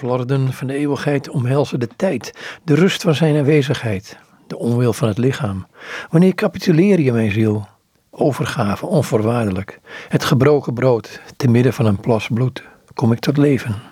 flarden van de eeuwigheid omhelzen de tijd, de rust van zijn aanwezigheid, de onwil van het lichaam. Wanneer capituleer je, mijn ziel? Overgave, onvoorwaardelijk. Het gebroken brood, te midden van een plas bloed, kom ik tot leven.